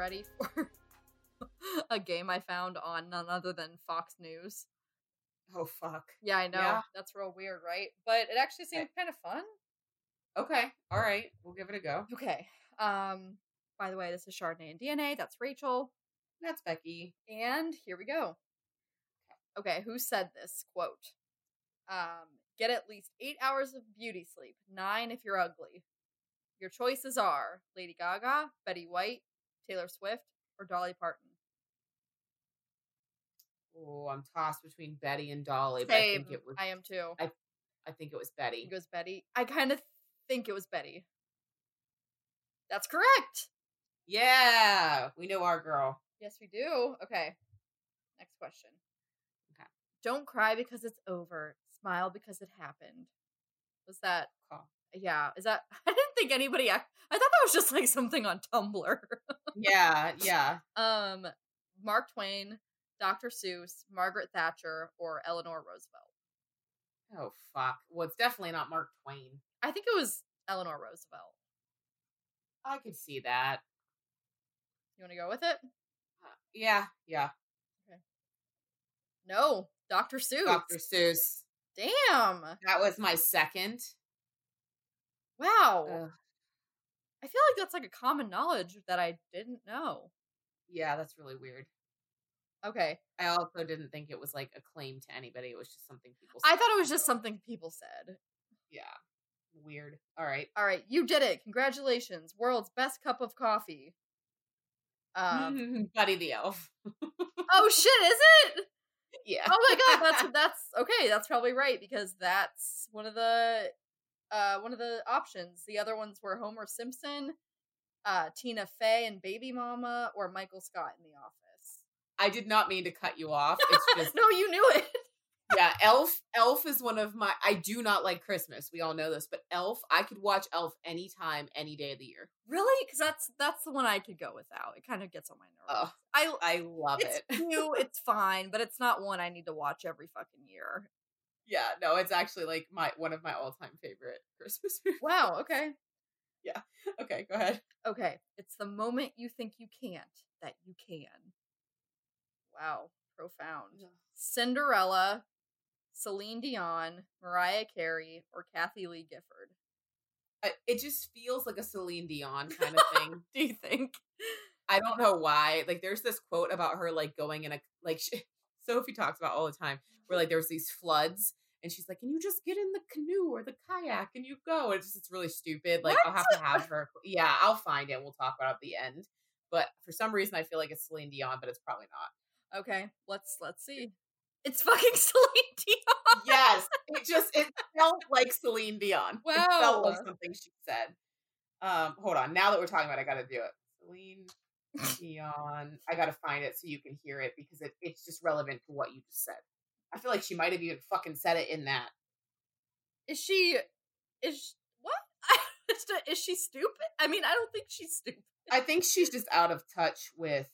Okay. Ready for a game I found on none other than Fox News? Oh fuck. Yeah, I know. Yeah. That's real weird, right? But it actually seemed kind of fun. Okay. All right. We'll give it a go. Okay. Um by the way, this is Chardonnay and DNA. That's Rachel. That's Becky. And here we go. Okay, who said this quote? Um, get at least eight hours of beauty sleep, nine if you're ugly. Your choices are Lady Gaga, Betty White, Taylor Swift, or Dolly Parton. Oh, I'm tossed between Betty and Dolly, but I Same. think it was I am too. I- I think it was Betty. It goes Betty. I kind of think it was Betty. That's correct. Yeah, we know our girl. Yes, we do. Okay. Next question. Okay. Don't cry because it's over. Smile because it happened. Was that? Call. Yeah. Is that? I didn't think anybody. ac- I thought that was just like something on Tumblr. Yeah, yeah. um, Mark Twain, Dr. Seuss, Margaret Thatcher, or Eleanor Roosevelt. Oh fuck. Well, it's definitely not Mark Twain. I think it was Eleanor Roosevelt. I could see that. You want to go with it? Uh, yeah, yeah. No, Dr. Seuss. Dr. Seuss. Damn. That was my second. Wow. I feel like that's like a common knowledge that I didn't know. yeah, that's really weird. Okay. I also didn't think it was like a claim to anybody. It was just something people. I thought it was just something people said. Yeah, weird. All right. All right, you did it. Congratulations. World's best cup of coffee. Um Buddy the Elf. Oh shit, is it? yeah. Oh my god, that's that's okay, that's probably right because that's one of the uh one of the options. The other ones were Homer Simpson, uh Tina Fey and Baby Mama or Michael Scott in the office. I did not mean to cut you off. It's just no, you knew it. yeah. Elf. Elf is one of my. I do not like Christmas. We all know this, but Elf. I could watch Elf anytime, any day of the year. Really? Because that's that's the one I could go without. It kind of gets on my nerves. Oh, I I love it's it. cute, it's fine, but it's not one I need to watch every fucking year. Yeah. No, it's actually like my one of my all time favorite Christmas movies. Wow. Okay. Yeah. Okay, go ahead. Okay. It's the moment you think you can't that you can. Wow. Profound. Cinderella, Celine Dion, Mariah Carey, or Kathie Lee Gifford. I, it just feels like a Celine Dion kind of thing. Do you think? I don't know why. Like, there's this quote about her like going in a like she, Sophie talks about all the time, where like there's these floods, and she's like, "Can you just get in the canoe or the kayak and you go?" It's just it's really stupid. Like, I'll have to have her. Yeah, I'll find it. We'll talk about it at the end. But for some reason, I feel like it's Celine Dion, but it's probably not. Okay. Let's let's see. It's fucking Celine Dion. Yes, it just it felt like Celine Dion. It felt like Wow. something she said. Um, hold on. Now that we're talking about, it, I got to do it. Celine Dion. I got to find it so you can hear it because it, it's just relevant to what you just said. I feel like she might have even fucking said it in that. Is she? Is what? Is she- is she stupid? I mean, I don't think she's stupid. I think she's just out of touch with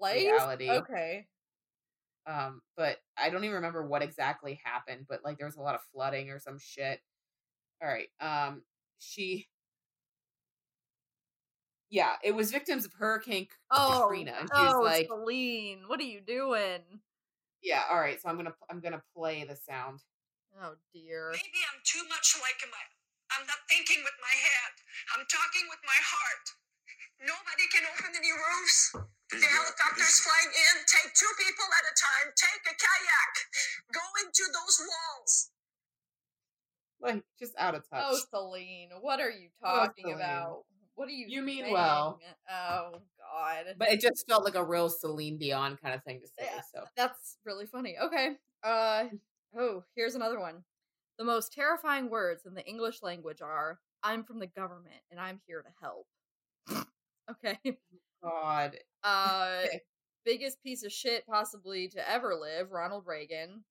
Life? reality. Okay. Um, but I don't even remember what exactly happened. But like, there was a lot of flooding or some shit. All right. Um, she. Yeah, it was victims of Hurricane K- Oh, Katrina, and she was oh, like, Celine, what are you doing? "Yeah, all right." So I'm gonna I'm gonna play the sound. Oh dear. Maybe I'm too much like my. I'm not thinking with my head. I'm talking with my heart. Nobody can open any roofs. The helicopters flying in. Take two people at a time. Take a kayak. Go into those walls. Like just out of oh, touch. Oh, Celine, what are you Oh, talking Celine. about? What you? You mean saying? well. Oh God. but it just felt like a real Celine Dion kind of thing to say. Yeah. So That's really funny. Okay. Uh oh, here's another one. The most terrifying words in the English language are I'm from the government and I'm here to help. okay. God, Uh biggest piece of shit possibly to ever live, Ronald Reagan.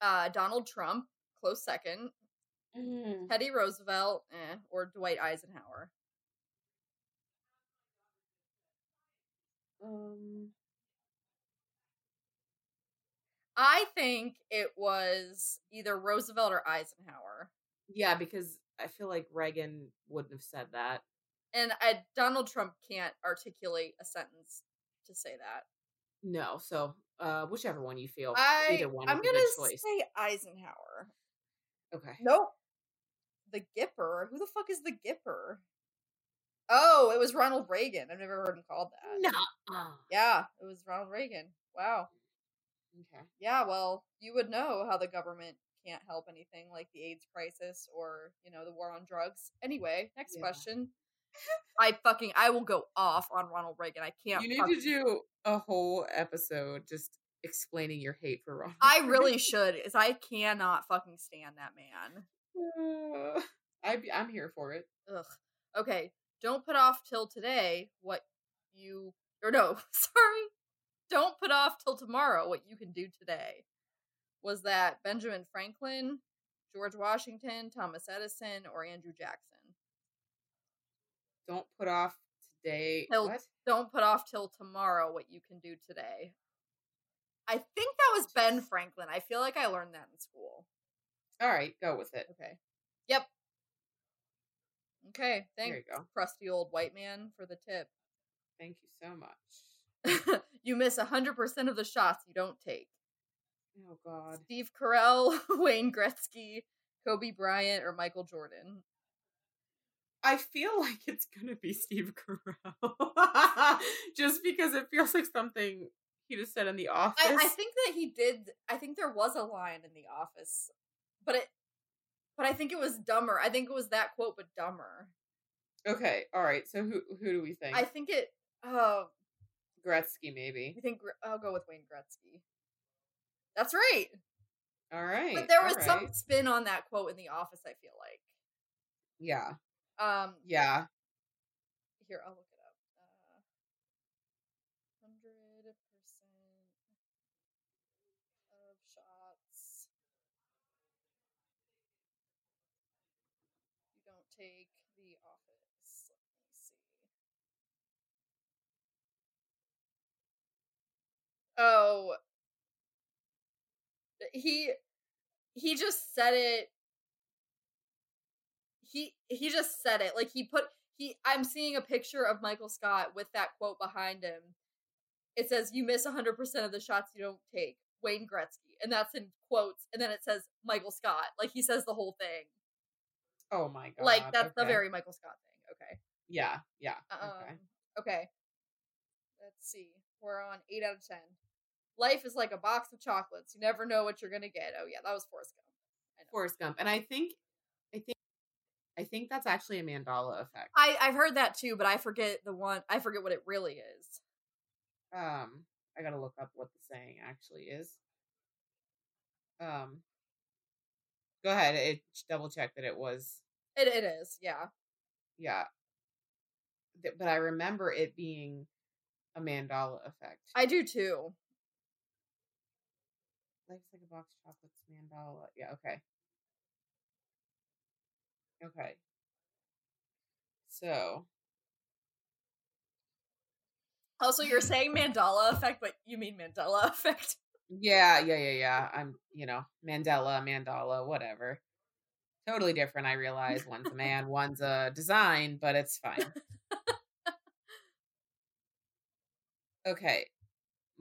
Uh Donald Trump, close second. Teddy Roosevelt, eh, or Dwight Eisenhower. Um, I think it was either Roosevelt or Eisenhower. yeah, because I feel like Reagan wouldn't have said that. And I, Donald Trump can't articulate a sentence to say that. No, so uh whichever one you feel. I either one I'm gonna say Eisenhower. Okay. Nope. The Gipper. Who the fuck is the Gipper? Oh, it was Ronald Reagan. I've never heard him called that. No. Yeah, it was Ronald Reagan. Wow. Okay. Yeah, well, you would know how the government can't help anything like the AIDS crisis or, you know, the war on drugs. Anyway, next Yeah. question. I fucking I will go off on Ronald Reagan. I can't You need fucking- to do a whole episode just explaining your hate for Ronald. I really should, is I cannot fucking stand that man. Uh, I, I'm here for it. Ugh. Okay, don't put off till today what you or no, sorry. Don't put off till tomorrow what you can do today. Was that Benjamin Franklin, George Washington, Thomas Edison, or Andrew Jackson? Don't put off today. Till- What? Don't put off till tomorrow what you can do today. I think that was Ben Franklin. I feel like I learned that in school. All right, go with it. Okay. Yep. Okay. There Thanks, you go. crusty old white man, for the tip. Thank you so much. you miss 100% of the shots you don't take. Oh God. Steve Carell, Wayne Gretzky, Kobe Bryant, or Michael Jordan. I feel like it's gonna be Steve Carell, just because it feels like something he just said in the office. I, I think that he did. I think there was a line in The Office, but it, but I think it was dumber. I think it was that quote, but dumber. Okay, all right. So who who do we think? I think it. Oh, Gretzky, maybe. I think I'll go with Wayne Gretzky. That's right. All right. But there was some spin on that quote in The Office. I feel like. Yeah, Um. yeah. Here, I'll look it up. Uh, Hundred percent of shots you don't take the office. Let me see. Oh, he he just said it he he just said it like he put he i'm seeing a picture of michael scott with that quote behind him it says you miss 100% of the shots you don't take wayne gretzky and that's in quotes and then it says michael scott like he says the whole thing Oh my god. like that's the okay. very michael scott thing okay Yeah, yeah. um, Okay. okay let's see we're on 8 out of 10 life is like a box of chocolates you never know what you're gonna get oh yeah that was forrest gump I know. Forrest Gump, and I think, I think, I think that's actually a mandala effect. I, I've heard that too, but I forget the one. I forget what it really is. Um, I gotta look up what the saying actually is. Um, go ahead. It double check that it was It it is, yeah. yeah. But I remember it being a mandala effect. I do too. Life's like a box of chocolates, Mandela. Yeah, okay. Okay. So, oh, Also, you're saying mandala effect, but you mean Mandela effect. yeah, yeah, yeah, yeah. I'm, you know, Mandela, Mandala, whatever. Totally different, I realize. One's a man, one's a design, but it's fine. Okay.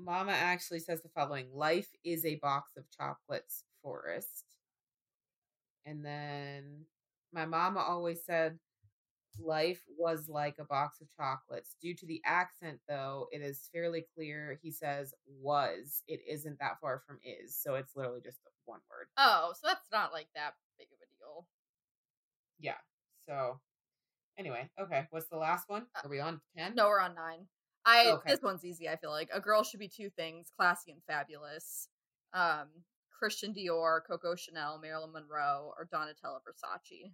Mama actually says the following Life is a box of chocolates, Forrest. And then my mama always said life was like a box of chocolates. Due to the accent, though, it is fairly clear he says was. It isn't that far from is. So it's literally just one word. Oh, so that's not like that big of a deal. Yeah. So anyway, okay. What's the last one? Uh, Are we on 10? No, we're on nine. I Okay. this one's easy. I feel like a girl should be two things: classy and fabulous. Um, Christian Dior, Coco Chanel, Marilyn Monroe, or Donatella Versace.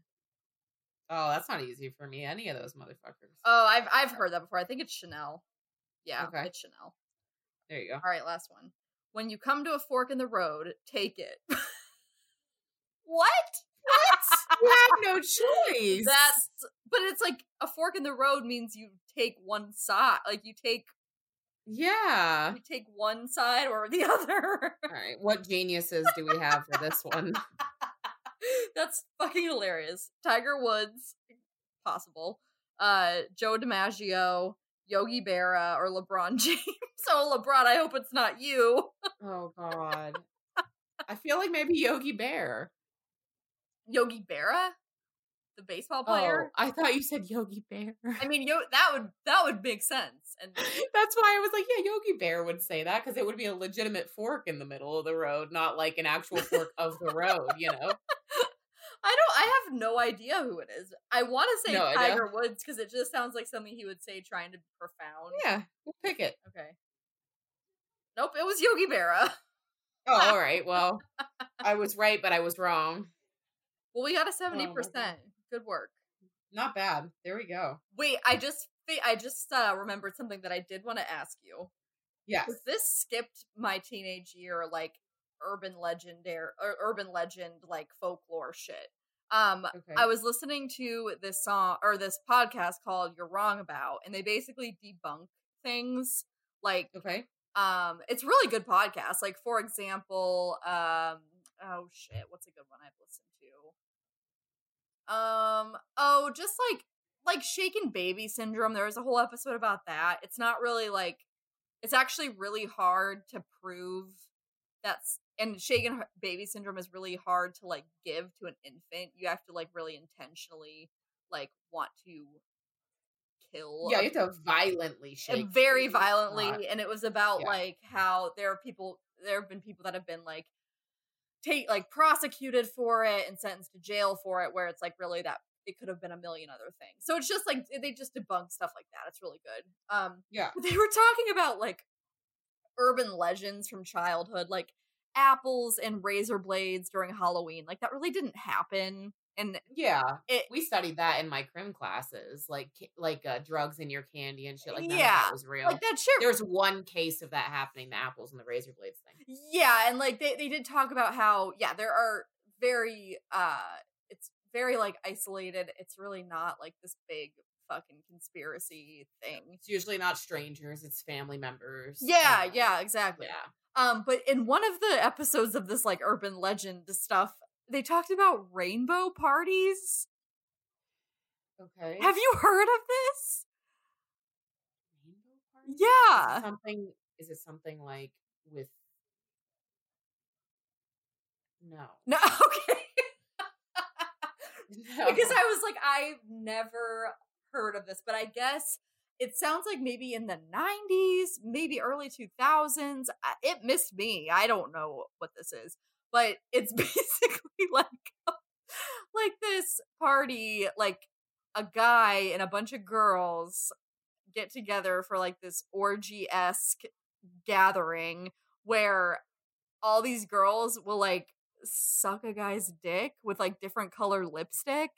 Oh, that's not easy for me. Any of those motherfuckers. Oh, I've I've heard that before. I think it's Chanel. Yeah, Okay. it's Chanel. There you go. All right, last one. When you come to a fork in the road, take it. what? What? you have no choice. That's but it's like a fork in the road means you take one side. Like you take yeah. you take one side or the other. All right. What geniuses do we have for this one? That's fucking hilarious. Tiger Woods, possible. uh, Joe DiMaggio, Yogi Berra, or LeBron James. so LeBron, I hope it's not you. Oh God. I feel like maybe Yogi Bear. Yogi Berra, the baseball player. Oh, I thought you said Yogi Bear. I mean, yo, that would that would make sense. And That's why I was like, yeah, Yogi Bear would say that because it would be a legitimate fork in the middle of the road, not like an actual fork of the road, you know? I don't. I have no idea who it is. I want to say No. Tiger Woods because it just sounds like something he would say, trying to be profound. Yeah, we'll pick it. Okay. Nope, it was Yogi Berra. Uh. Oh, all right. Well, I was right, but I was wrong. Well, we got a Oh seventy my percent. Good work. Not bad. There we go. Wait, I just I just uh, remembered something that I did want to ask you. Yes. This skipped my teenage year, like urban legendary or urban legend, like folklore shit. Um, Okay. I was listening to this song or this podcast called "You're Wrong About," and they basically debunk things. Like, okay. um, it's really good podcast. Like, for example, um, oh shit, what's a good one I've listened to? Um, oh, just like like shaken baby syndrome. There was a whole episode about that. It's not really like it's actually really hard to prove that's and shaken baby syndrome is really hard to like give to an infant. You have to like really intentionally like want to kill Yeah, you have to violently shake. very the baby. It's violently and it was about yeah. like how there are people there have been people that have been like take like prosecuted for it and sentenced to jail for it where it's like really that it could have been a million other things. So it's just like they just debunk stuff like that it's really good. Um Yeah. they were talking about like urban legends from childhood like apples and razor blades during halloween like that really didn't happen and Yeah. it We studied that in my crim classes, like like uh, drugs in your candy and shit. Like of Yeah, that was real. like that shit There's one case of that happening: the apples and the razor blades thing. Yeah, and like they they did talk about how yeah, there are very uh it's very like isolated. It's really not like this big fucking conspiracy thing. It's usually not strangers; it's family members. Yeah, um, yeah, exactly. yeah. Um but in one of the episodes of this like urban legend stuff, they talked about rainbow parties. Okay. Have you heard of this? Rainbow party? Is Yeah. it something? Is it something like with? No. No, okay. No. because I was like, I've never heard of this, but I guess it sounds like maybe in the 90s, maybe early 2000s. It missed me. I don't know what this is, but it's basically like like this party, like a guy and a bunch of girls get together for like this orgy esque gathering where all these girls will like suck a guy's dick with like different color lipstick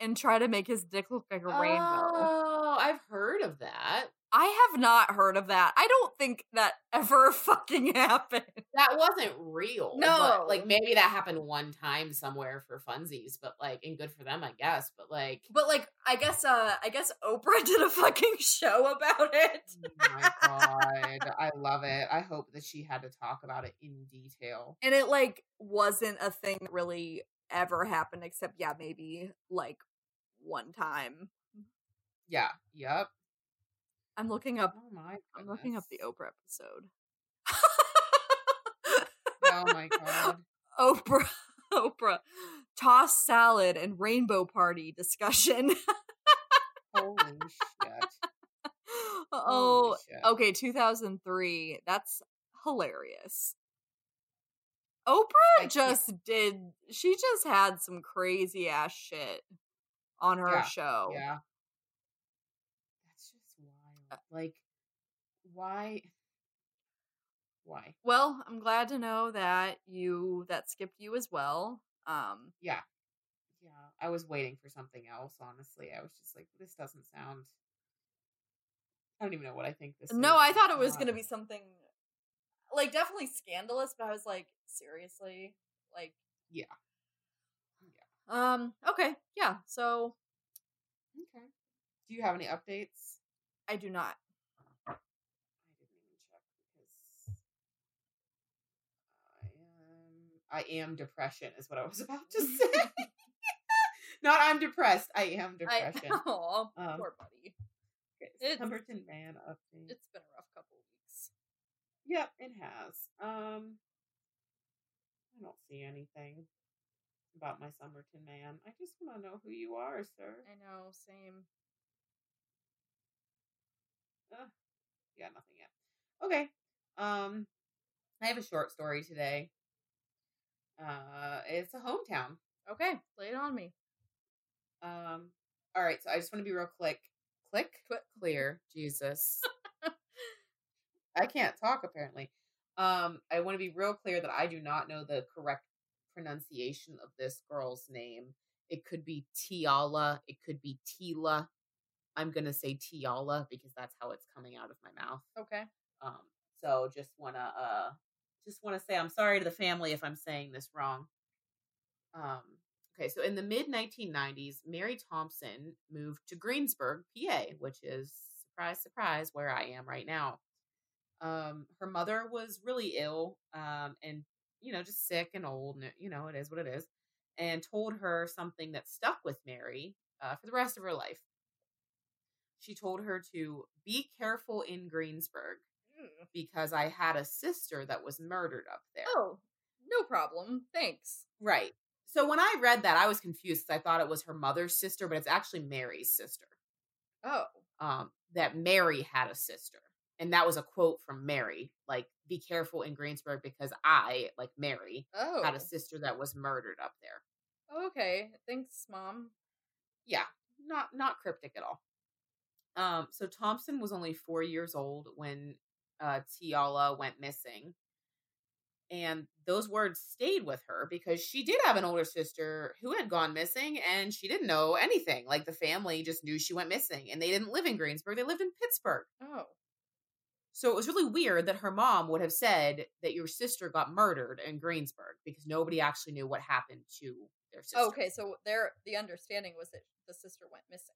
and try to make his dick look like a rainbow. Oh, I've heard of that. I have not heard of that. I don't think that ever fucking happened. That wasn't real. No. like maybe that happened one time somewhere for funsies, but like, and good for them, I guess. But like, But like I guess uh I guess Oprah did a fucking show about it. oh my god, I love it. I hope that she had to talk about it in detail. And it like wasn't a thing that really ever happened except yeah, maybe like one time. Yeah. Yep. I'm looking up Oh my. I'm looking up the. Oprah episode. Oh my god. Oprah, Oprah, toss salad and rainbow party discussion. Holy shit. oh, okay, 2003. That's hilarious. Oprah just did, she just had some crazy ass shit on her Yeah, show. Yeah. That's just wild. Like, why? Why? Well, I'm glad to know that you, that skipped you as well. Um, Yeah. Yeah. I was waiting for something else, honestly. I was just like, this doesn't sound. I don't even know what I think this no, is. I thought it was not- going to be something like definitely scandalous, but I was like, seriously? Like, yeah, Yeah. um, okay, yeah. So Okay. Do you have any updates? I do not. I didn't even check because I am I am depression is what I was about to say. Not I'm depressed. I am I, depression. oh, Um, poor buddy. Okay, it's- Pemberton man update. It's been a rough couple weeks. Yep, it has. Um, I don't see anything about my Somerton man. I just want to know who you are, sir. I know, same. Uh, yeah, nothing yet. Okay. Um, I have a short story today. Uh, it's a hometown. Okay, lay it on me. Um, all right. So I just want to be real quick, click, Quick. clear. Jesus, I can't talk apparently. Um, I want to be real clear that I do not know the correct pronunciation of this girl's name. It could be Tiala. It could be Tila. I'm gonna say Tiala because that's how it's coming out of my mouth. Okay. Um, so just wanna uh just wanna say I'm sorry to the family if I'm saying this wrong. Um, okay, so in the mid 1990s, Mary Thompson moved to Greensburg, PA, which is surprise, surprise, where I am right now. Um, her mother was really ill, um, and you know, just sick and old, and you know, it is what it is, and told her something that stuck with Mary uh, for the rest of her life. She told her to be careful in Greensburg Mm. because I had a sister that was murdered up there. Oh, no problem. Thanks. Right. So when I read that, I was confused because I thought it was her mother's sister, but it's actually Mary's sister. Oh, Um, that Mary had a sister. And that was a quote from Mary, like, be careful in Greensburg because I, like Mary, oh. had a sister that was murdered up there. Okay. Thanks, mom. Yeah, not not cryptic at all. Um, so Thompson was only four years old when uh Tiala went missing. And those words stayed with her because she did have an older sister who had gone missing and she didn't know anything. Like the family just knew she went missing and they didn't live in Greensburg, they lived in Pittsburgh. Oh. So it was really weird that her mom would have said that your sister got murdered in Greensburg because nobody actually knew what happened to their sister. Okay, so there the understanding was that the sister went missing.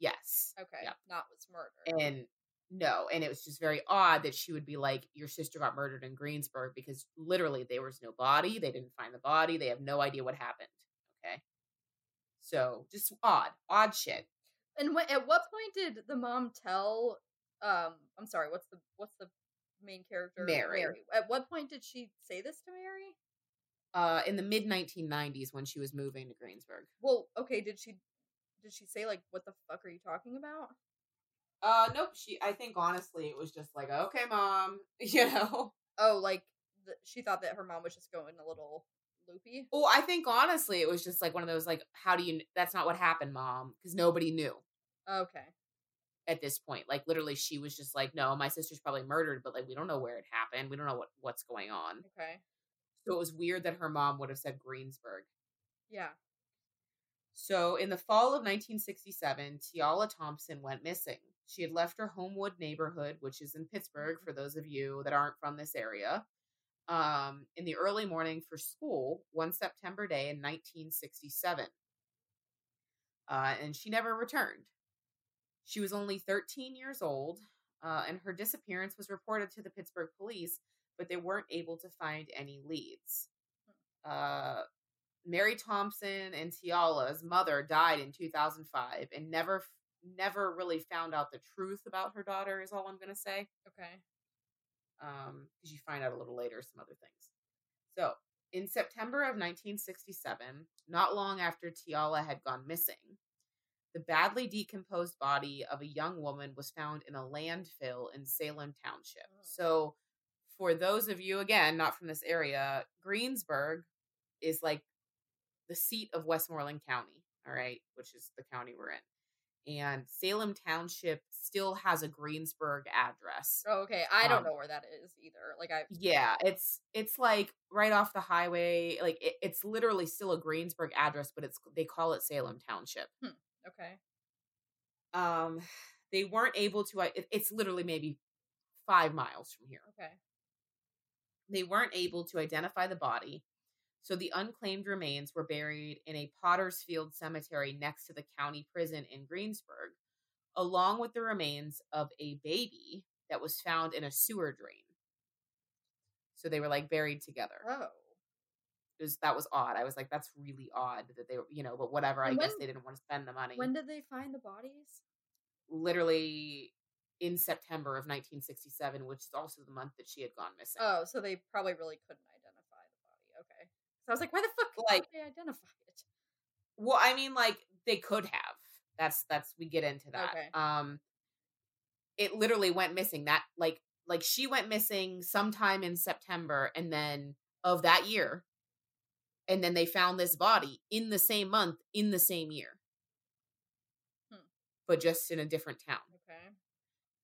Yes. Okay. Yeah. Not was murdered. and no and it was just very odd that she would be like your sister got murdered in greensburg because literally there was no body they didn't find the body they have no idea what happened okay so just odd odd shit And wh- at what point did the mom tell um I'm sorry, what's the what's the main character? Mary. At what point did she say this to Mary? uh in the mid 1990s when she was moving to greensburg Well, okay, did she did she say like what the fuck are you talking about? uh nope she i think honestly it was just like okay mom you know Oh, like th- she thought that her mom was just going a little loopy. Oh, i think honestly it was just like one of those like how do you that's not what happened mom because nobody knew Okay. at this point. Like literally she was just like, No, my sister's probably murdered, but like we don't know where it happened. We don't know what, what's going on. Okay. So it was weird that her mom would have said Greensburg. Yeah. So in the fall of 1967, Tiala Thompson went missing. She had left her Homewood neighborhood, which is in Pittsburgh, for those of you that aren't from this area, um, in the early morning for school one September day in 1967. Uh, and she never returned. She was only 13 years old, uh, and her disappearance was reported to the Pittsburgh police, but they weren't able to find any leads. Uh, Mary Thompson and Tiala's mother died in 2005 and never never really found out the truth about her daughter is all I'm going to say. Okay. Um because you find out a little later some other things. So, in September of 1967, not long after Tiala had gone missing, the badly decomposed body of a young woman was found in a landfill in Salem Township. Oh. So, for those of you again not from this area, Greensburg is like the seat of Westmoreland County, all right, which is the county we're in. And Salem Township still has a Greensburg address. Oh, okay. I don't Um, know where that is either. Like I Yeah, it's it's like right off the highway. Like it, it's literally still a Greensburg address, but it's they call it Salem Township. okay. Um, they weren't able to. It, it's literally maybe five miles from here. Okay. They weren't able to identify the body, so the unclaimed remains were buried in a Potter's Field cemetery next to the county prison in Greensburg, along with the remains of a baby that was found in a sewer drain. So they were like buried together. Oh. It was that was odd. I was like, that's really odd that they, were, you know, but whatever. I And guess they didn't want to spend the money. When did they find the bodies? Literally in September of 1967, which is also the month that she had gone missing. Oh, so they probably really couldn't identify the body. Okay. So I was like, why the fuck Like- they identify it? Well, I mean, like they could have. That's that's we get into that. Okay. Um, it literally went missing. That like like she went missing sometime in September, and then of that year, and then they found this body in the same month in the same year, Hmm. but just in a different town. Okay.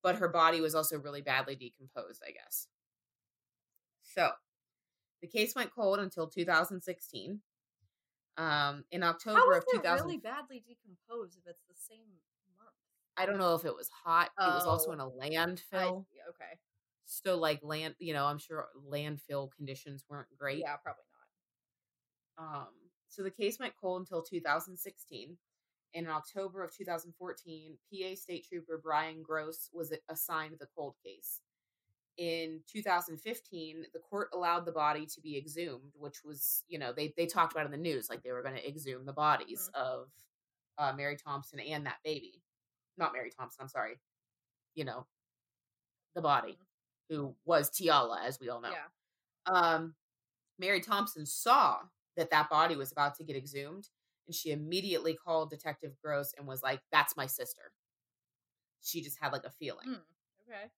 But her body was also really badly decomposed, I guess. So, the case went cold until 2016. Um, in October How of it 2000, really badly decomposed if it's the same month? I don't know if it was hot. It was also Oh. in a landfill. see. Okay. So like land, you know, I'm sure landfill conditions weren't great. Yeah, probably not. Um, so the case went cold until 2016. And in October of 2014, PA State Trooper Brian Gross was assigned the cold case. In 2015, the court allowed the body to be exhumed, which was, you know, they, they talked about in the news, like they were going to exhume the bodies of uh, Mary Thompson and that baby. Not Mary Thompson, I'm sorry. You know, the body, who was Tiala, as we all know Yeah. um, Mary Thompson saw that that body was about to get exhumed, and she immediately called Detective Gross and was like, "That's my sister." She just had like a feeling. Hmm. Okay.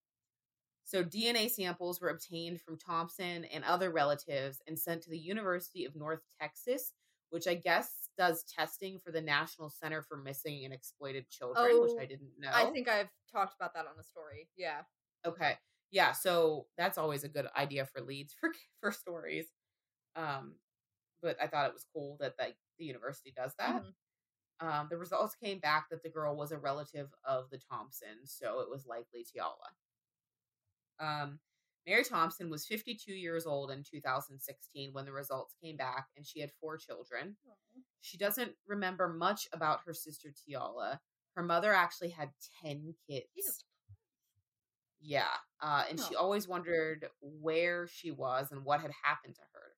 So DNA samples were obtained from Thompson and other relatives and sent to the University of North Texas, which I guess does testing for the National Center for Missing and Exploited Children, which Oh, I didn't know. I think I've talked about that on the story. Yeah. Okay. Yeah, so that's always a good idea for leads for for stories. Um but I thought it was cool that like the university does that. Mhm. Um the results came back that the girl was a relative of the Thompsons, so it was likely Tiala. Um Mary Thompson was 52 years old in 2016 when the results came back and she had four children. She doesn't remember much about her sister Tiala. Her mother actually had 10 kids. Jesus. Yeah. Uh, and she always wondered where she was and what had happened to her.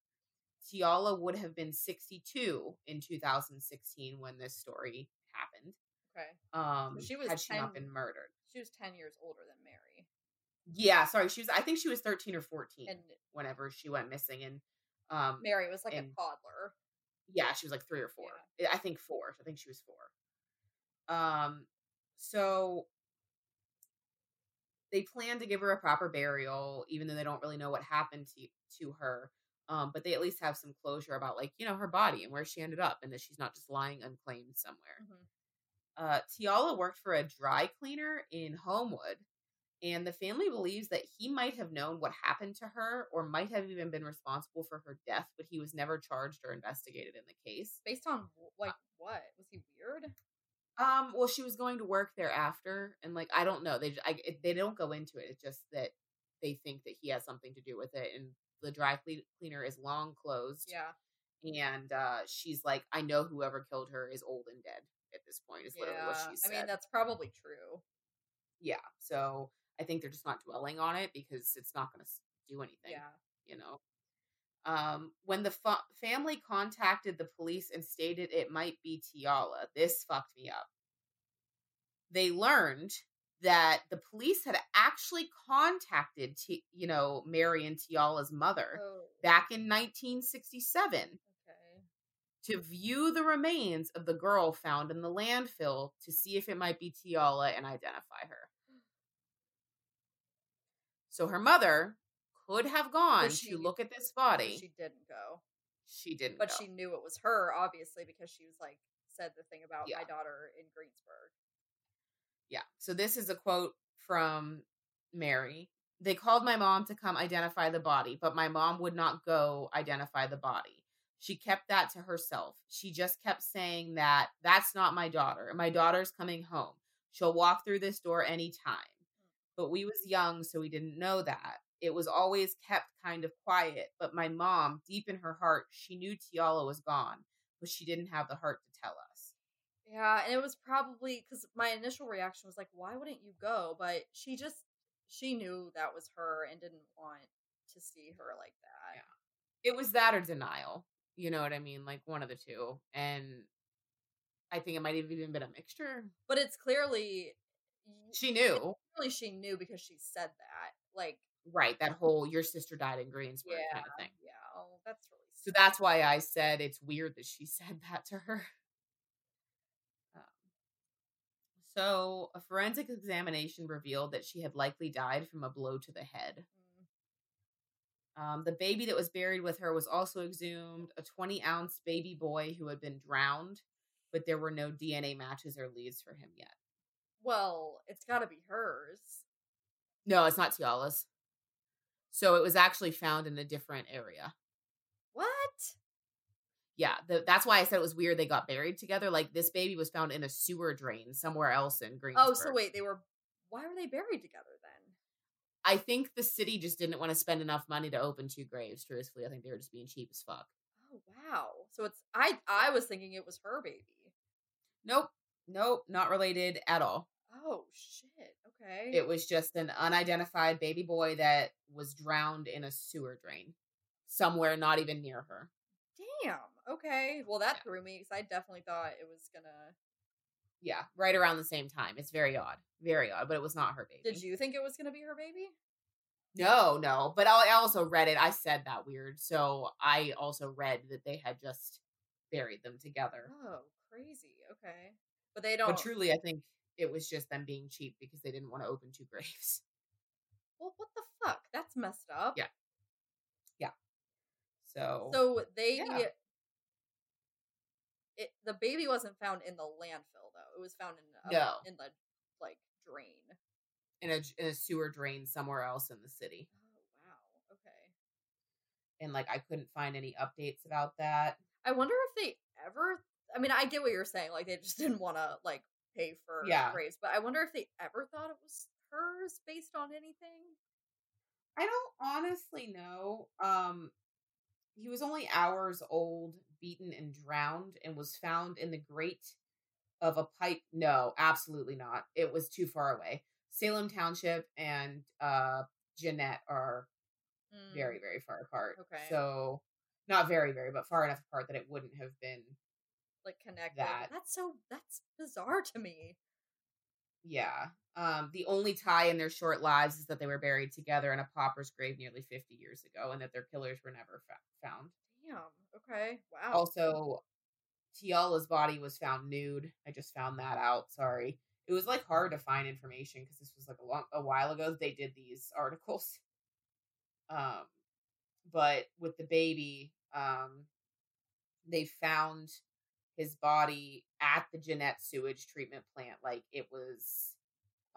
Tiala would have been 62 in 2016 when this story happened. Okay. Um, she was had she not been murdered. She was 10 years older than. Yeah, sorry, she was. I think she was 13 or 14 And whenever she went missing, and um, Mary was like and- a toddler. yeah, she was like three or four. I I think four. I think she was four. Um, so they plan to give her a proper burial, even though they don't really know what happened to to her. Um, but they at least have some closure about like you know her body and where she ended up, and that she's not just lying unclaimed somewhere. Mhm. Uh, Tiala worked for a dry cleaner in Homewood, and the family believes that he might have known what happened to her or might have even been responsible for her death, but he was never charged or investigated in the case. Based on wh- like what? Was he weird? Um, well, she was going to work thereafter, and like I don't know, they j- I, it, they don't go into it. It's just that they think that he has something to do with it, and the dry cleaner is long closed. Yeah. and uh, she's like, I know whoever killed her is old and dead at this point. Is literally what she said. I mean, that's probably true. yeah. So I think they're just not dwelling on it because it's not going to do anything. Yeah. You know. Um, when the fa- family contacted the police and stated it might be Tiala, this fucked me up. They learned that the police had actually contacted, T- you know, Mary and Tiala's mother Oh. back in 1967 Okay. to view the remains of the girl found in the landfill to see if it might be Tiala and identify her. So her mother could have gone she- to look at this body. She didn't go, She didn't. but go. she knew it was her, obviously, because she was like said the thing about Yeah. my daughter in Greensburg. Yeah. So this is a quote from Mary. They called my mom to come identify the body, but my mom would not go identify the body. She kept that to herself. She just kept saying that that's not my daughter. My daughter's coming home. She'll walk through this door anytime. But we was young, so we didn't know that. It was always kept kind of quiet, but my mom, deep in her heart, she knew Tiala was gone, but she didn't have the heart to tell us. Yeah, and it was probably because my initial reaction was like, "Why wouldn't you go?" But she just she knew that was her and didn't want to see her like that. Yeah. it was that or denial You know what I mean? Like one of the two. And I think it might have even been a mixture. But it's clearly She knew. clearly she knew because she said that. Like, Right. That whole your sister died in Greensboro yeah, kind of thing. yeah. Oh, that's really. So that's why I said it's weird that she said that to her. Um, so, a forensic examination revealed that she had likely died from a blow to the head. Mm. Um, the baby that was buried with her was also exhumed, a 20 ounce baby boy who had been drowned, but there were no DNA matches or leads for him yet. Well, it's got to be hers. No, it's not Tiala's. So it was actually found in a different area. What? Yeah, the, that's why I said it was weird they got buried together. Like this baby was found in a sewer drain somewhere else in Greensburg. Oh, so wait, they were. Why were they buried together then? I think the city just didn't want to spend enough money to open two graves. Truthfully, I think they were just being cheap as fuck. Oh wow. So it's I I was thinking it was her baby. Nope, nope, not related at all. Oh shit. Okay. It was just an unidentified baby boy that was drowned in a sewer drain somewhere not even near her. Damn. Okay. Well, that Yeah. threw me because I definitely thought it was gonna. Yeah, right around the same time. It's very odd, very odd, but it was not her baby. Did you think it was gonna be her baby? No, no. But I I also read it. I said that weird, so I also read that they had just buried them together. Oh, crazy. Okay. But they don't. But truly, I think it was just them being cheap because they didn't want to open two graves. Well, what the fuck? That's messed up. Yeah. Yeah. So, So they. Yeah. It the baby wasn't found in the landfill though. It was found in a, No. in the like drain. in a in a sewer drain somewhere else in the city, Oh wow. Okay. and like I couldn't find any updates about that. I wonder if they ever. I mean, I get what you're saying. Like they just didn't want to like pay for Yeah. graves, but I wonder if they ever thought it was hers based on anything. I don't honestly know. Um, he was only hours old, beaten and drowned, and was found in the grate of a pipe. No, absolutely not. It was too far away. Salem Township and uh, Jeannette are Mm, very, very far apart. Okay. So, not very, very, but far enough apart that it wouldn't have been. Like connected. that. That's so. That's bizarre to me. Yeah. Um, the only tie in their short lives is that they were buried together in a pauper's grave nearly 50 years ago and that their killers were never fa- found. Damn. Okay. Wow. Also, Tiala's body was found nude. I just found that out. Sorry. It was like hard to find information because this was like a long a while ago they did these articles. Um, but with the baby, um, they found his body at the Jeannette sewage treatment plant. Like it was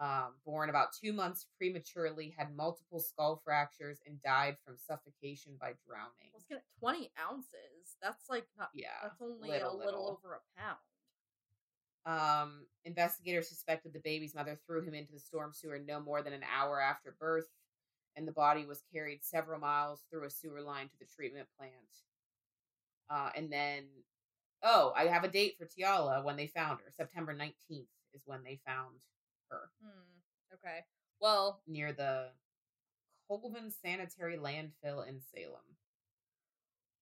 um, born about two months prematurely, had multiple skull fractures, and died from suffocation by drowning. I was gonna twenty ounces. That's like not. Yeah, That's only little, a little, little. over a pound. Um, investigators suspected the baby's mother threw him into the storm sewer no more than an hour after birth, and the body was carried several miles through a sewer line to the treatment plant. Uh, and then, oh, I have a date for Tiala when they found her. September 19th is when they found her Hmm. Okay. Well, near the Colvin Sanitary Landfill in Salem.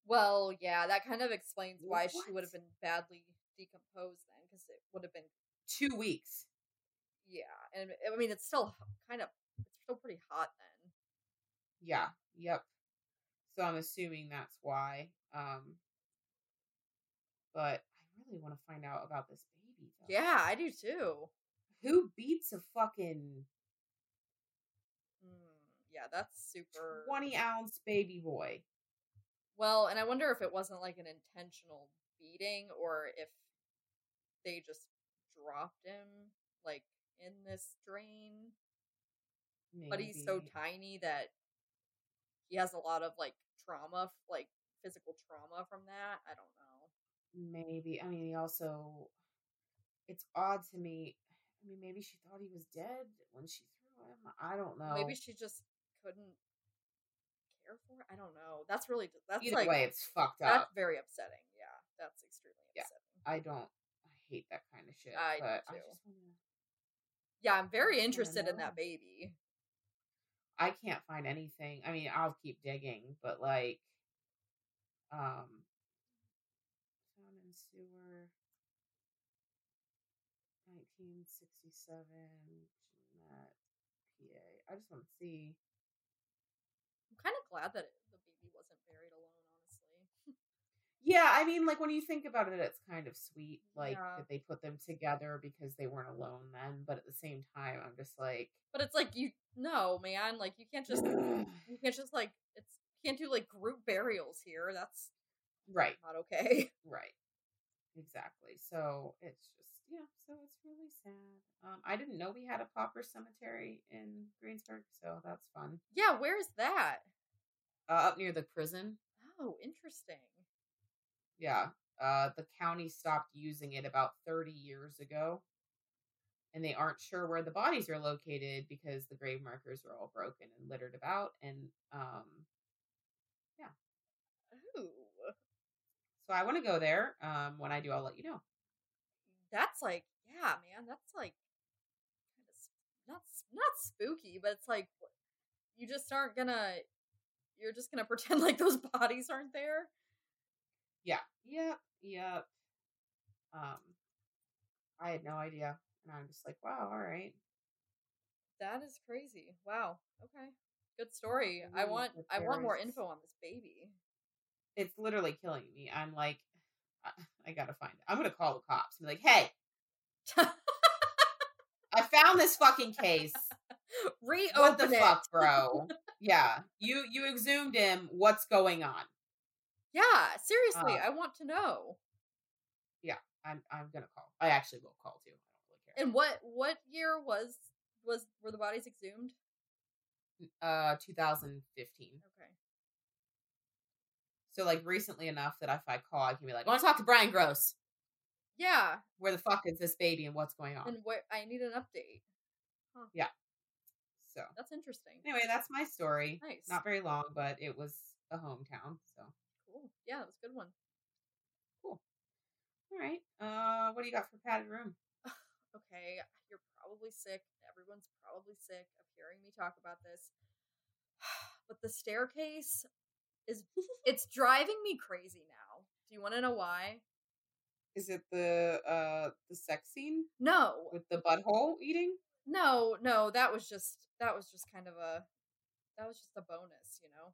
well, yeah. That kind of explains why she would have been badly decomposed then, because it would have been. Two weeks. Yeah, and I mean it's still kind of. It's still pretty hot then. Yeah. Yep. So I'm assuming that's why. Um but I really want to find out about this baby though. Yeah, I do too. Who beats a fucking Hmm. Yeah, that's super. 20 ounce baby boy? Well, and I wonder if it wasn't like an intentional beating or if they just dropped him like in this drain. But he's so tiny that he has a lot of like trauma, like physical trauma from that. I don't know. Maybe. I mean, he also. It's odd to me. I mean, maybe she thought he was dead when she threw him. I don't know. Maybe she just couldn't care for it. I don't know. That's really that's Either like way, it's fucked up. that's very upsetting. Yeah, that's extremely Yeah. upsetting. I don't. I hate that kind of shit. I do but I just wanna, Yeah, I'm very interested in that baby. I can't find anything. I mean, I'll keep digging, but like, um, sewer. 1967 Jeannette, PA. I just want to see. I'm kind of glad that it, the baby wasn't buried alone, honestly. Yeah, I mean, like when you think about it, it's kind of sweet, like Yeah. that they put them together because they weren't alone then. But at the same time, I'm just like, But it's like you no, man, like you can't just you can't just like it's you can't do like group burials here. That's right, not okay. right, exactly. So it's just yeah, so it's really sad. Um, I didn't know we had a pauper cemetery in Greensburg, so that's fun. Yeah, where's that? Uh, up near the prison. Oh, interesting. Yeah. Uh, the county stopped using it about 30 years ago. And they aren't sure where the bodies are located because the grave markers are all broken and littered about. And um, Ooh. So I want to go there. Um, when I do, I'll let you know. That's like, yeah, man, that's like kind of not not spooky, but it's like you just aren't gonna you're just gonna pretend like those bodies aren't there. Yeah. Yep. Yep. Um, I had no idea. And I'm just like, wow, all right. That is crazy. Wow. Okay. Good story. I want I want more info on this baby. It's literally killing me. I'm like, I, gotta find it. I'm gonna call the cops and be like, hey, I found this fucking case. Reopen what the it. fuck, bro? yeah, you you exhumed him. What's going on? Yeah, seriously, Uh, I want to know. Yeah, I'm I'm gonna call. I actually will call too. I don't really care. And what what year was was were the bodies exhumed? uh, 2015. Okay. So like recently enough that if I call, I can be like, I want to talk to Brian Gross. Yeah, Where the fuck is this baby and what's going on? and where I need an update. Huh. Yeah. So That's interesting. anyway, that's my story. Nice. Not very long, but it was a hometown. So Cool. Yeah, that was a good one. Cool. All right. Uh, what do you got for padded room? Okay, you're probably sick. Everyone's probably sick of hearing me talk about this. But the staircase is it's driving me crazy now. Do you want to know why? Is it the uh the sex scene No. with the butthole eating? No, no, that was just that was just kind of a that was just a bonus, you know.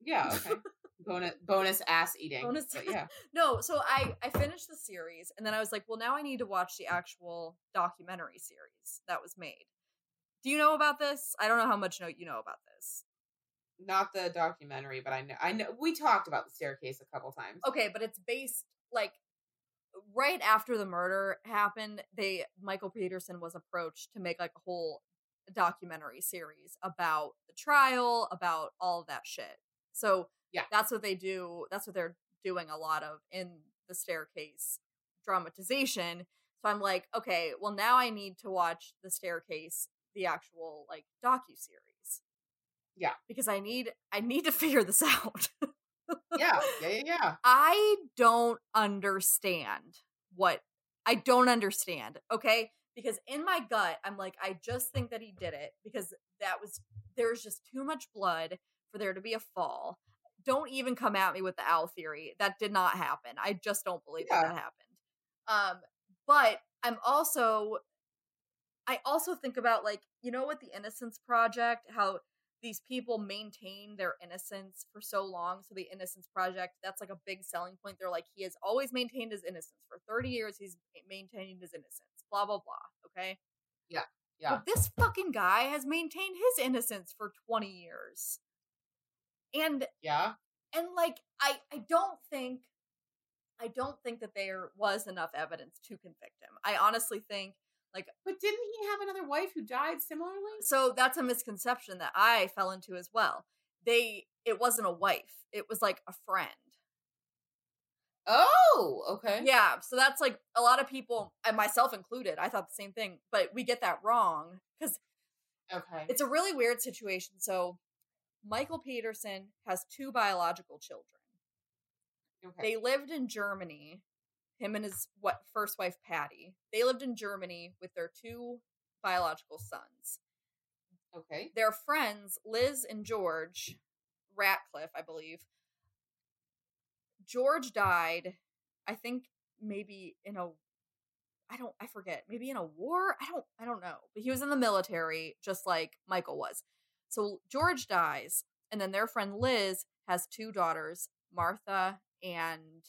Yeah. Okay. bonus bonus ass eating. Bonus But yeah. No, so I I finished the series and then I was like, well, now I need to watch the actual documentary series that was made. Do you know about this? I don't know how much know you know about this. Not the documentary, but I know I know we talked about the staircase a couple times. Okay, but it's based like right after the murder happened, they Michael Peterson was approached to make like a whole documentary series about the trial, about all of that shit. So Yeah. that's what they do. That's what they're doing a lot of in the staircase dramatization. So I'm like, okay, well now I need to watch the staircase, the actual like docu series. Yeah. Because I need I need to figure this out. yeah, yeah, yeah, yeah. I don't understand what I don't understand, okay? Because in my gut, I'm like, I just think that he did it because that was there's just too much blood for there to be a fall. Don't even come at me with the owl theory. That did not happen. I just don't believe that Yeah. that happened. Um, but I'm also I also think about like, you know what the Innocence Project, how these people maintain their innocence for so long. So the Innocence Project, that's like a big selling point. They're like, he has always maintained his innocence for 30 years. He's maintained his innocence. Blah blah blah. Okay. Yeah. Well, this fucking guy has maintained his innocence for 20 years. And Yeah. and like I I don't think I don't think that there was enough evidence to convict him. I honestly think Like, but didn't he have another wife who died similarly? so that's a misconception that I fell into as well. They it wasn't a wife. It was like a friend. Oh, okay. Yeah, so that's like a lot of people and myself included. I thought the same thing, but we get that wrong cuz Okay. it's a really weird situation. So Michael Peterson has two biological children. okay. They lived in Germany. Him and his what first wife Patty. They lived in Germany with their two biological sons. okay. Their friends Liz and George Ratcliffe, I believe. George died, I think maybe in a I don't I forget, maybe in a war? I don't I don't know. But he was in the military just like Michael was. So George dies and then their friend Liz has two daughters, Martha and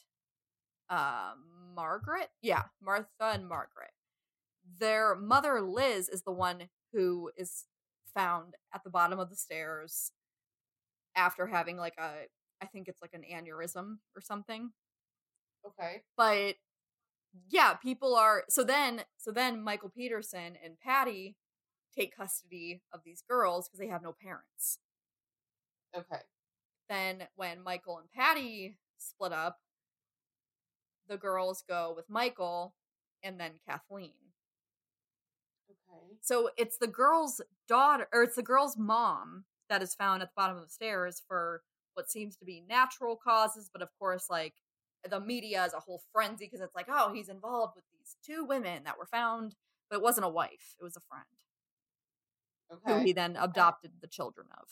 uh Margaret? Yeah, Martha and Margaret. Their mother Liz is the one who is found at the bottom of the stairs after having like a I think it's like an aneurysm or something. Okay. But yeah, people are so then so then Michael Peterson and Patty take custody of these girls because they have no parents. Okay. Then when Michael and Patty split up, the girls go with Michael and then Kathleen. Okay. So it's the girl's daughter or it's the girl's mom that is found at the bottom of the stairs for what seems to be natural causes, but of course, like the media is a whole frenzy because it's like, oh, he's involved with these two women that were found, but it wasn't a wife, it was a friend who he then adopted the children of.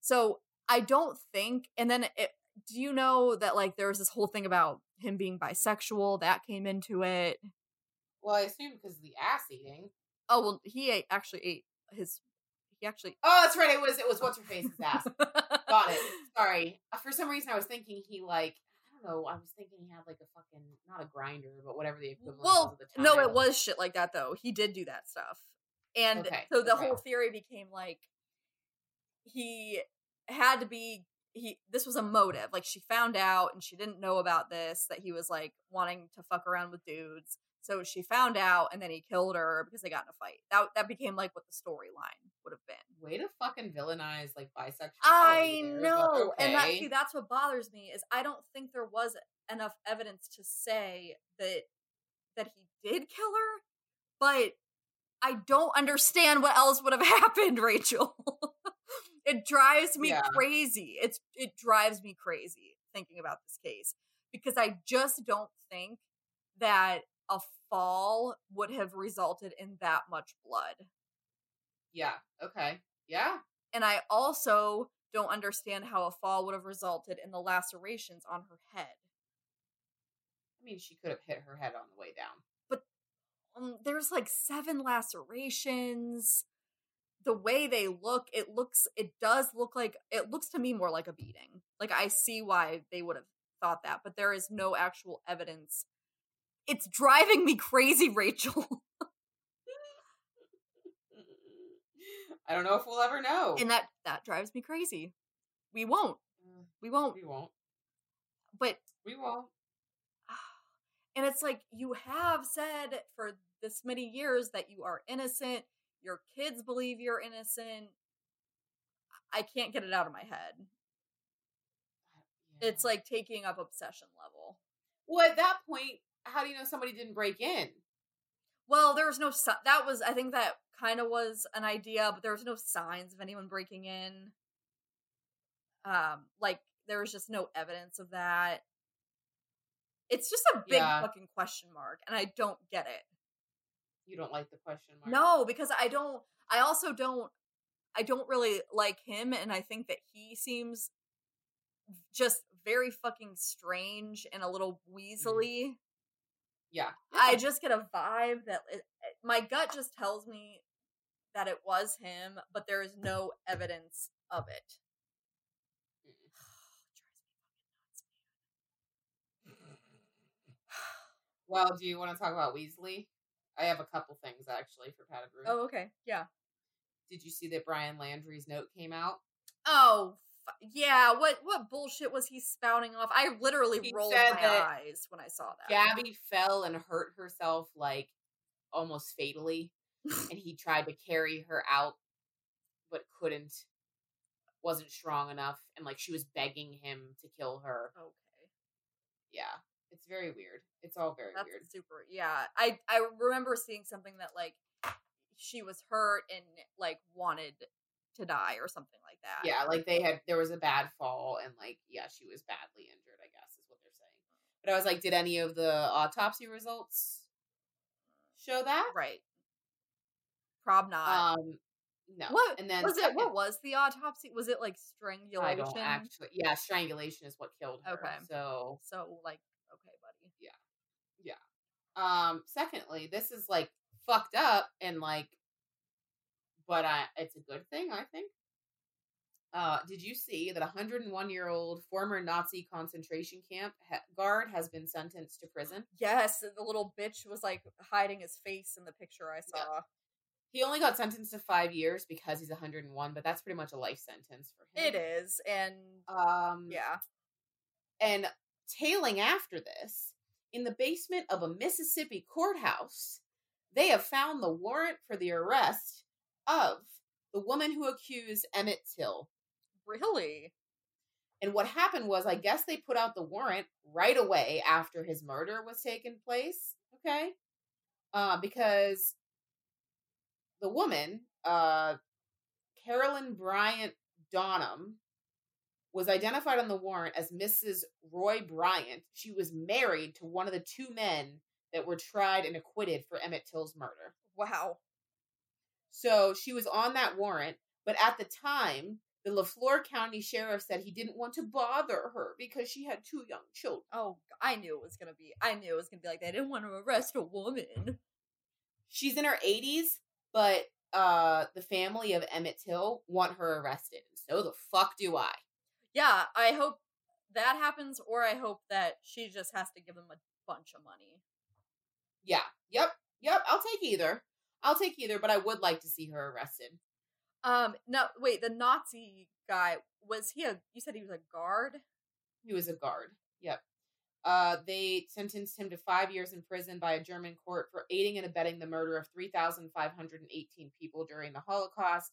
So I don't think, and then it, do you know that like there was this whole thing about him being bisexual that came into it? Well, I assume because of the ass eating. Oh well, he ate, actually ate his. He actually. Oh, that's right. It was it was what's her face's ass. Got it. Sorry. Uh, For some reason, I was thinking he like I don't know. I was thinking he had like a fucking not a Grindr, but whatever the equivalent was Well, the time. no, it was shit like that though. He did do that stuff, and Okay, so the okay. whole theory became like he had to be he. This was a motive. Like she found out, and she didn't know about this that he was like wanting to fuck around with dudes. So she found out, and then he killed her because they got in a fight. That that became like what the storyline would have been. Way to fucking villainize like bisexual. I know, and that see, that's what bothers me is I don't think there was enough evidence to say that that he did kill her, but I don't understand what else would have happened, Rachel. It drives me Yeah. crazy. It's it drives me crazy thinking about this case because I just don't think that a fall would have resulted in that much blood. Yeah. Okay. Yeah. And I also don't understand how a fall would have resulted in the lacerations on her head. I mean, she could have hit her head on the way down. Um, there's like seven lacerations. The way they look, it looks, it does look like, it looks to me more like a beating. Like I see why they would have thought that, but there is no actual evidence. It's driving me crazy, Rachel. I don't know if we'll ever know. and that that drives me crazy. We won't. Mm, We won't. we won't. But We won't. and it's like you have said for this many years that you are innocent. Your kids believe you're innocent. I can't get it out of my head. It's like taking up obsession level. well, at that point, how do you know somebody didn't break in? Well, there was no that was I think that kind of was an idea, but there was no signs of anyone breaking in. Um, like there was just no evidence of that. It's just a big Yeah. fucking question mark, and I don't get it. You don't like the question mark. No, because I don't. I also don't. I don't really like him, and I think that he seems just very fucking strange and a little weaselly. Yeah. I just get a vibe that it, it- my gut just tells me that it was him, but there is no evidence of it. Mm. Well, do you want to talk about Weasley? I have a couple things actually for Padded Room. Oh, okay, yeah. Did you see that Brian Laundrie's note came out? Oh, yeah. What what bullshit was he spouting off? I literally He rolled my eyes when I saw that. Gabby fell and hurt herself like almost fatally, and he tried to carry her out, but couldn't. Wasn't strong enough, and like she was begging him to kill her. Okay. Yeah, it's very weird. It's all very That's weird. super. Yeah, I I remember seeing something that like she was hurt and like wanted to die or something like that. Yeah, like they had there was a bad fall, and like yeah, she was badly injured. I guess is what they're saying. But I was like, did any of the autopsy results show that? right. Prob not. Um, no. what And then was it? What was the autopsy? Was it like I strangulation? don't actually. Yeah, strangulation is what killed her. Okay. So So like, okay, buddy. yeah, Yeah. Um, secondly, this is like fucked up and like, but I, it's a good thing, I think. Uh, did you see that a 101 year old former Nazi concentration camp ha- guard has been sentenced to prison? Yes, the little bitch was like hiding his face in the picture I saw. He only got sentenced to five years because he's 101, but that's pretty much a life sentence for him. It is, and Um, yeah, And tailing after this, in the basement of a Mississippi courthouse, they have found the warrant for the arrest of the woman who accused Emmett Till. really, And what happened was, I guess they put out the warrant right away after his murder was taking place. Okay. Uh, because the woman, uh, Carolyn Bryant Donham, was identified on the warrant as Mrs. Roy Bryant. She was married to one of the two men that were tried and acquitted for Emmett Till's murder. wow, So she was on that warrant, but at the time, the Leflore County Sheriff said he didn't want to bother her because she had two young children. oh, I knew it was gonna be. I knew it was gonna be like they didn't want to arrest a woman. She's in her 80s, but uh the family of Emmett Till want her arrested. So the fuck do I? Yeah, I hope that happens, or I hope that she just has to give them a bunch of money. Yeah. Yep. Yep. I'll take either. I'll take either, but I would like to see her arrested. Um, no, wait, the Nazi guy was he a? You said he was a guard. He was a guard. Yep. Uh, they sentenced him to five years in prison by a German court for aiding and abetting the murder of 3,518 people during the Holocaust.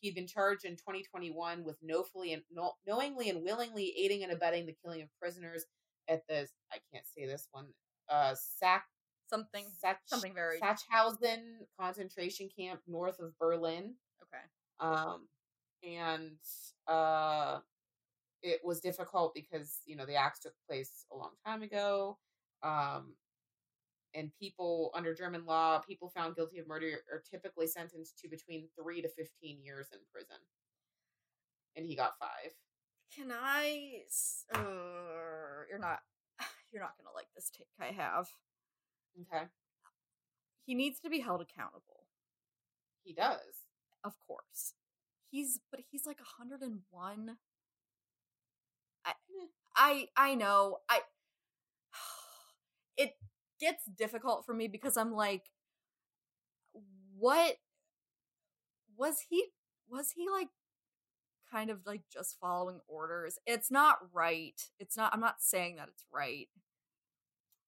He'd been charged in 2021 with knowfully and kno- knowingly and willingly aiding and abetting the killing of prisoners at the I can't say this one uh Sac Something, Sach- something very Sachsenhausen concentration camp north of Berlin. okay. um and uh it was difficult because you know the acts took place a long time ago um and people under german law people found guilty of murder are typically sentenced to between 3 to 15 years in prison and he got 5 Can I? Uh, you're not. You're not gonna like this take I have. okay He needs to be held accountable, he does of course. He's, but he's like 101. I, I, I know. I. It gets difficult for me because I'm like, what was he? Was he like kind of like just following orders? It's not right. It's not. I'm not saying that it's right.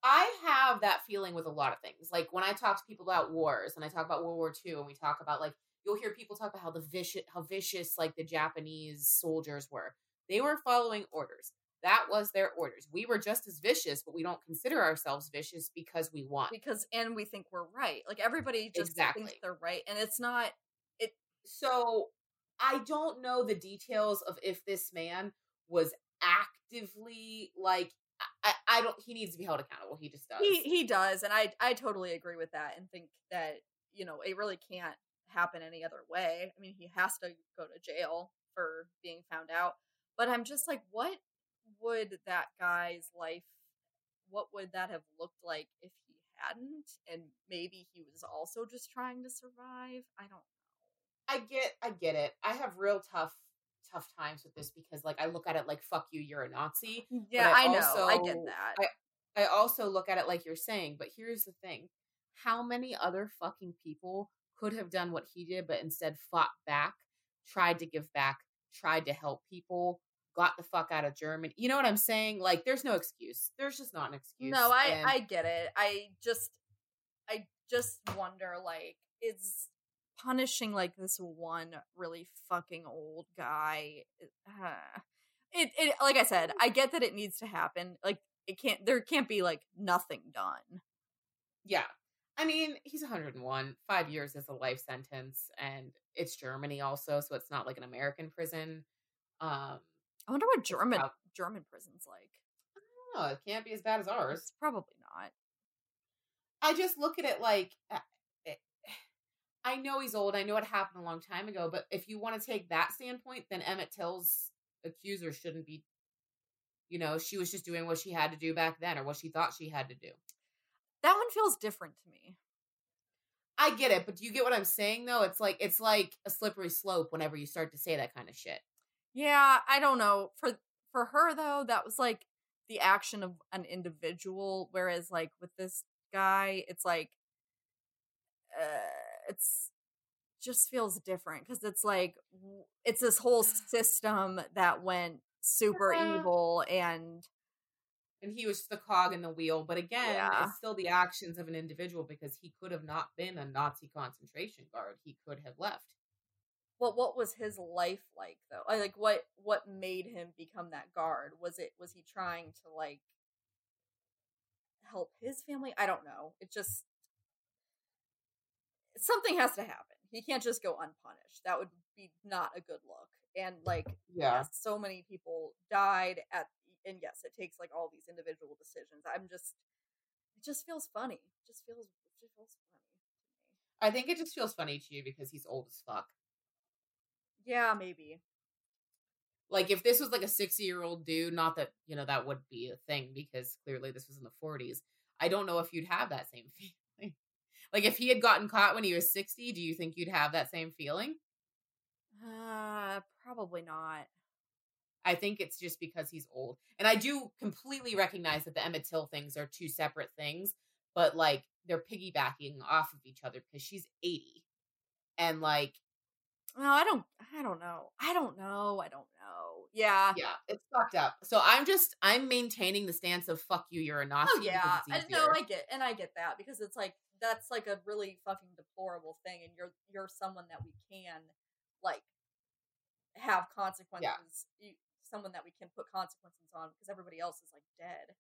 I have that feeling with a lot of things. Like when I talk to people about wars and I talk about World War II and we talk about like you'll hear people talk about how the vicious how vicious like the Japanese soldiers were. They were following orders. That was their orders. We were just as vicious, but we don't consider ourselves vicious because we want. because and we think we're right. Like everybody just Exactly. thinks they're right, and it's not. It so I don't know the details of if this man was actively like I, I don't he needs to be held accountable. He just does. He he does, and I I totally agree with that, and think that you know it really can't happen any other way. I mean, he has to go to jail for being found out. But I'm just like, what would that guy's life? What would that have looked like if he hadn't? And maybe he was also just trying to survive. I don't. I get I get it. I have real tough tough times with this because like I look at it like fuck you, you're a Nazi. Mm, yeah, I I, know. I get also- that. I also look at it like you're saying, but here's the thing. How many other fucking people could have done what he did but instead fought back, tried to give back, tried to help people, got the fuck out of Germany. You know what I'm saying? Like there's no excuse. There's just not an excuse. No, I And I get it. I just I just wonder like is punishing like this one really fucking old guy uh, it it like I said, I get that it needs to happen. Like it can't there can't be like nothing done. yeah. I mean, he's 101. Five years is a life sentence, and it's Germany also, so it's not like an American prison. Um, I wonder what German German prison's like. I don't know. It can't be as bad as ours. It's probably not. I just look at it like uh, I know he's old. I know it happened a long time ago, but if you want to take that standpoint, then Emmett Till's accuser shouldn't be. You know, she was just doing what she had to do back then, or what she thought she had to do. that one feels different to me. I get it, but do you get what I'm saying though? It's like it's like a slippery slope whenever you start to say that kind of shit. Yeah, I don't know. For for her though, that was like the action of an individual whereas like with this guy, it's like uh it's just feels different cuz it's like it's this whole system that went super Yeah. evil and And he was just the cog in the wheel, but again, Yeah. it's still the actions of an individual because he could have not been a Nazi concentration guard. He could have left. What what was his life like though? Like what what made him become that guard? Was it was he trying to like help his family? I don't know. It just something has to happen. He can't just go unpunished. That would be not a good look. And like Yeah. yes, so many people died at and yes, it takes like all these individual decisions. I'm just it just feels funny. It just feels it just feels funny to me. I think it just feels funny to you because he's old as fuck. Yeah, maybe. Like if this was like a 60 year old dude, not that, you know, that would be a thing because clearly this was in the 40s. I don't know if you'd have that same feeling. Like if he had gotten caught when he was 60, do you think you'd have that same feeling? Uh, probably not. I think it's just because he's old. And I do completely recognize that the Emmett Till things are two separate things, but like they're piggybacking off of each other because she's 80. And like, No, I don't. I don't know. I don't know. I don't know. Yeah. yeah, it's fucked up. So I'm just, I'm maintaining the stance of fuck you, you're a oh, Nazi. Oh yeah. I know. easier. I get, and I get that because it's like that's like a really fucking deplorable thing, and you're you're someone that we can like have consequences. You, someone that we can put consequences on because everybody else is like dead.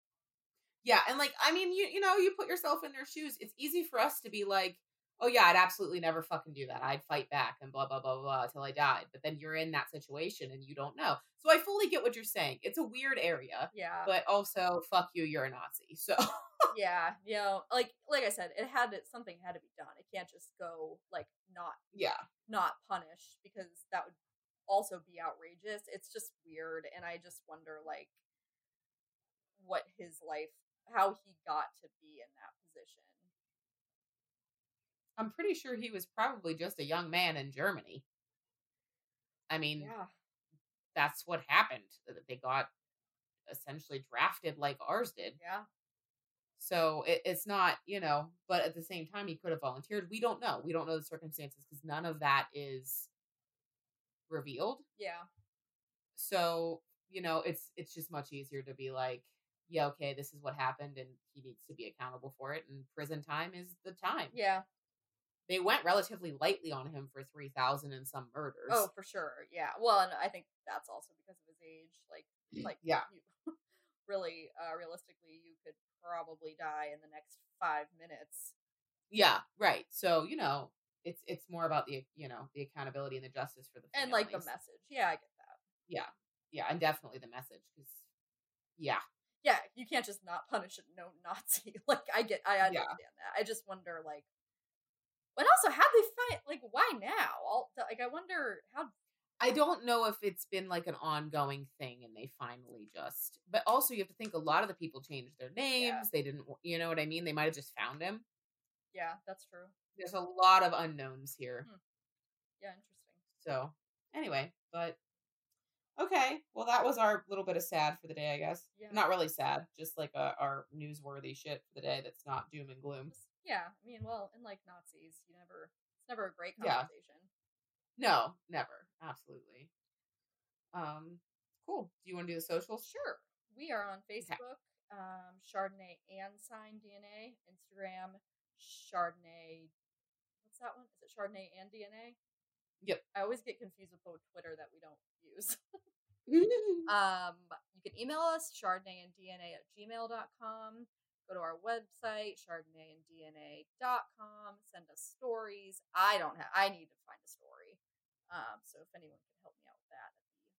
Yeah, and like I mean, you you know, you put yourself in their shoes. It's easy for us to be like, "Oh yeah, I'd absolutely never fucking do that. I'd fight back and blah blah blah blah till I died." But then you're in that situation and you don't know. So I fully get what you're saying. It's a weird area, Yeah. but also fuck you, you're a Nazi. So yeah. You know, like like I said, it had to something had to be done. It can't just go like not yeah, not punished because that would also be outrageous. It's just weird and I just wonder like what his life how he got to be in that position. I'm pretty sure he was probably just a young man in Germany. I mean, Yeah. that's what happened. Uh, that They got essentially drafted like ours did. Yeah. So it, it's not, you know, but at the same time, he could have volunteered. We don't know. We don't know the circumstances because none of that is revealed. Yeah. So you know, it's it's just much easier to be like, yeah, okay, this is what happened, and he needs to be accountable for it. And prison time is the time. Yeah. They went relatively lightly on him for three thousand and some murders. Oh, for sure. Yeah. Well, and I think that's also because of his age. Like, like yeah, you, really, uh, realistically, you could probably die in the next five minutes. yeah, right. So you know, it's it's more about the you know the accountability and the justice for the And like the message. Yeah, I get that. Yeah, yeah, and definitely the message because yeah, Yeah, you can't just not punish a no Nazi. Like, I get, I understand that. I just wonder, like, and also, how they find? Like, why now? All like, I wonder how. I don't know if it's been like an ongoing thing and they finally just, but also you have to think a lot of the people changed their names. They didn't, you know what I mean? They might have just found him. Yeah, that's true. There's a lot of unknowns here. Yeah, interesting. So, anyway, but okay. Well, that was our little bit of sad for the day, I guess. Yeah. Not really sad, just like uh our newsworthy shit for the day that's not doom and gloom. Yeah, I mean, well, and like Nazis, you never. It's never a great conversation. Yeah. No, never. Absolutely. Um, cool. Do you want to do the socials? Sure. We are on Facebook, um, Chardonnay and Sign DNA. Instagram, Chardonnay. What's that one? Is it Chardonnay and DNA? Yep. I always get confused with both Twitter that we don't use. um, you can email us, Chardonnay and DNA at gmail.com. Go to our website, chardonnayanddna.com. Send us stories. I don't have, I need to find a story. Um, so if anyone can help me out with that, that'd be great.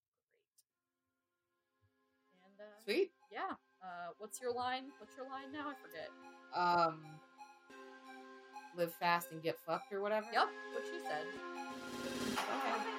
And uh, Sweet. yeah. Uh, what's your line? What's your line now? I forget. Um, live fast and get fucked or whatever. Yep, what she said. Okay.